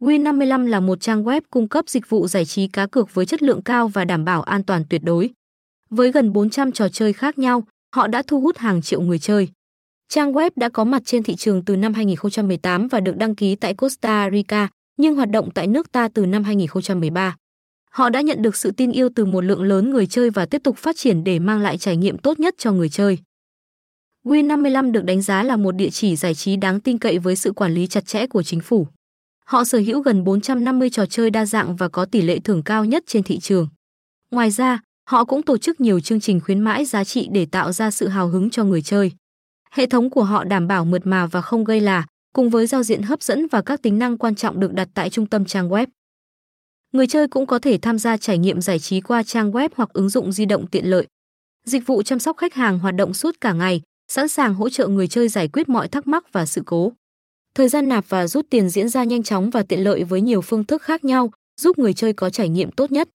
Win55 là một trang web cung cấp dịch vụ giải trí cá cược với chất lượng cao và đảm bảo an toàn tuyệt đối. Với gần 400 trò chơi khác nhau, họ đã thu hút hàng triệu người chơi. Trang web đã có mặt trên thị trường từ năm 2018 và được đăng ký tại Costa Rica, nhưng hoạt động tại nước ta từ năm 2013. Họ đã nhận được sự tin yêu từ một lượng lớn người chơi và tiếp tục phát triển để mang lại trải nghiệm tốt nhất cho người chơi. Win55 được đánh giá là một địa chỉ giải trí đáng tin cậy với sự quản lý chặt chẽ của chính phủ. Họ sở hữu gần 450 trò chơi đa dạng và có tỷ lệ thưởng cao nhất trên thị trường. Ngoài ra, họ cũng tổ chức nhiều chương trình khuyến mãi giá trị để tạo ra sự hào hứng cho người chơi. Hệ thống của họ đảm bảo mượt mà và không gây là, cùng với giao diện hấp dẫn và các tính năng quan trọng được đặt tại trung tâm trang web. Người chơi cũng có thể tham gia trải nghiệm giải trí qua trang web hoặc ứng dụng di động tiện lợi. Dịch vụ chăm sóc khách hàng hoạt động suốt cả ngày, sẵn sàng hỗ trợ người chơi giải quyết mọi thắc mắc và sự cố. Thời gian nạp và rút tiền diễn ra nhanh chóng và tiện lợi với nhiều phương thức khác nhau, giúp người chơi có trải nghiệm tốt nhất.